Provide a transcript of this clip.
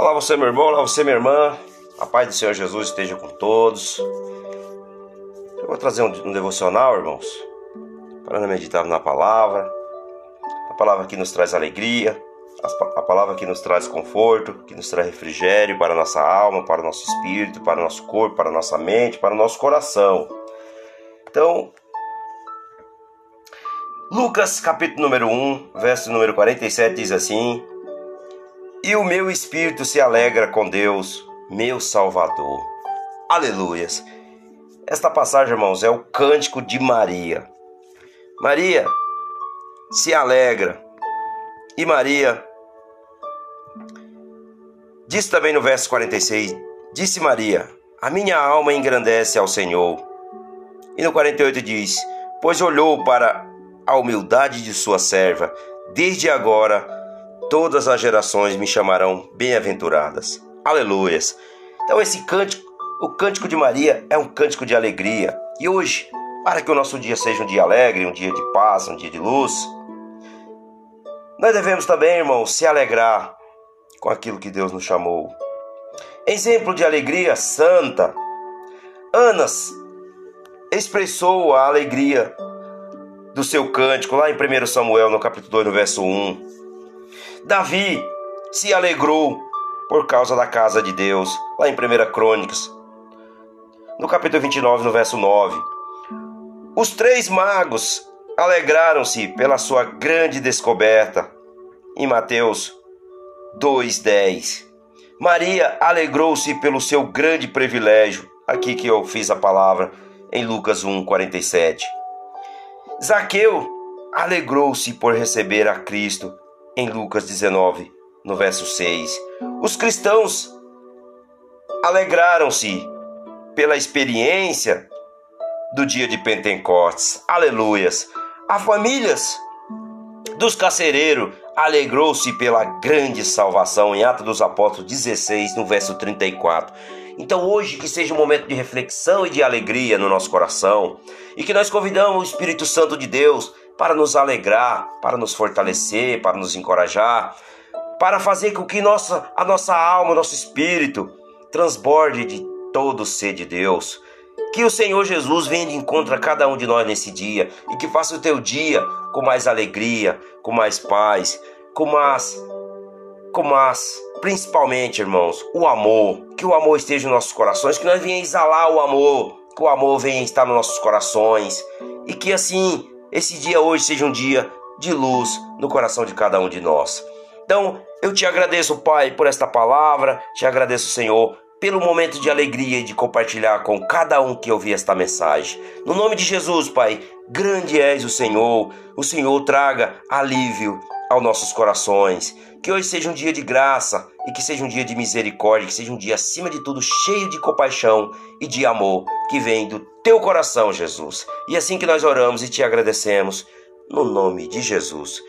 Olá você meu irmão, olá você minha irmã. A paz do Senhor Jesus esteja com todos. Eu vou trazer um, um devocional, irmãos, para meditar na palavra. A palavra que nos traz alegria, a palavra que nos traz conforto, que nos traz refrigério para a nossa alma, para o nosso espírito, para o nosso corpo, para a nossa mente, para o nosso coração. Então, Lucas capítulo número 1, verso número 47 diz assim: E o meu espírito se alegra com Deus, meu Salvador. Aleluias. Esta passagem, irmãos, é o cântico de Maria. Maria se alegra. E Maria diz também no verso 46: Disse Maria: A minha alma engrandece ao Senhor. E no 48 diz: Pois olhou para a humildade de sua serva. Desde agora, todas as gerações me chamarão bem-aventuradas. Aleluias. Então, esse cântico, o cântico de Maria, é um cântico de alegria. E hoje, para que o nosso dia seja um dia alegre, um dia de paz, um dia de luz, nós devemos também, irmãos, se alegrar com aquilo que Deus nos chamou. Exemplo de alegria santa, Anas expressou a alegria do seu cântico lá em 1 Samuel, no capítulo 2, no verso 1. Davi se alegrou por causa da casa de Deus, lá em 1 Crônicas, no capítulo 29, no verso 9. Os três magos alegraram-se pela sua grande descoberta, em Mateus 2:10. Maria alegrou-se pelo seu grande privilégio, aqui que eu fiz a palavra, em Lucas 1:47. Zaqueu alegrou-se por receber a Cristo em Lucas 19, no verso 6. Os cristãos alegraram-se pela experiência do dia de Pentecostes. Aleluias. As famílias dos carcereiros alegrou-se pela grande salvação em Atos dos Apóstolos 16, no verso 34. Então hoje que seja um momento de reflexão e de alegria no nosso coração e que nós convidamos o Espírito Santo de Deus para nos alegrar, para nos fortalecer, para nos encorajar, para fazer com que nossa, a nossa alma, nosso espírito transborde de todo o ser de Deus. Que o Senhor Jesus venha de encontro a cada um de nós nesse dia e que faça o teu dia com mais alegria, com mais paz, com mais, com mais Principalmente, irmãos, o amor. Que o amor esteja nos nossos corações, que nós venhamos exalar o amor, que o amor venha estar nos nossos corações. E que assim, esse dia hoje seja um dia de luz no coração de cada um de nós. Então, eu te agradeço, Pai, por esta palavra, te agradeço, Senhor, pelo momento de alegria e de compartilhar com cada um que ouvir esta mensagem. No nome de Jesus, Pai, grande és o Senhor, o Senhor traga alívio aos nossos corações. Que hoje seja um dia de graça e que seja um dia de misericórdia, que seja um dia acima de tudo cheio de compaixão e de amor que vem do teu coração, Jesus. E assim que nós oramos e te agradecemos, no nome de Jesus.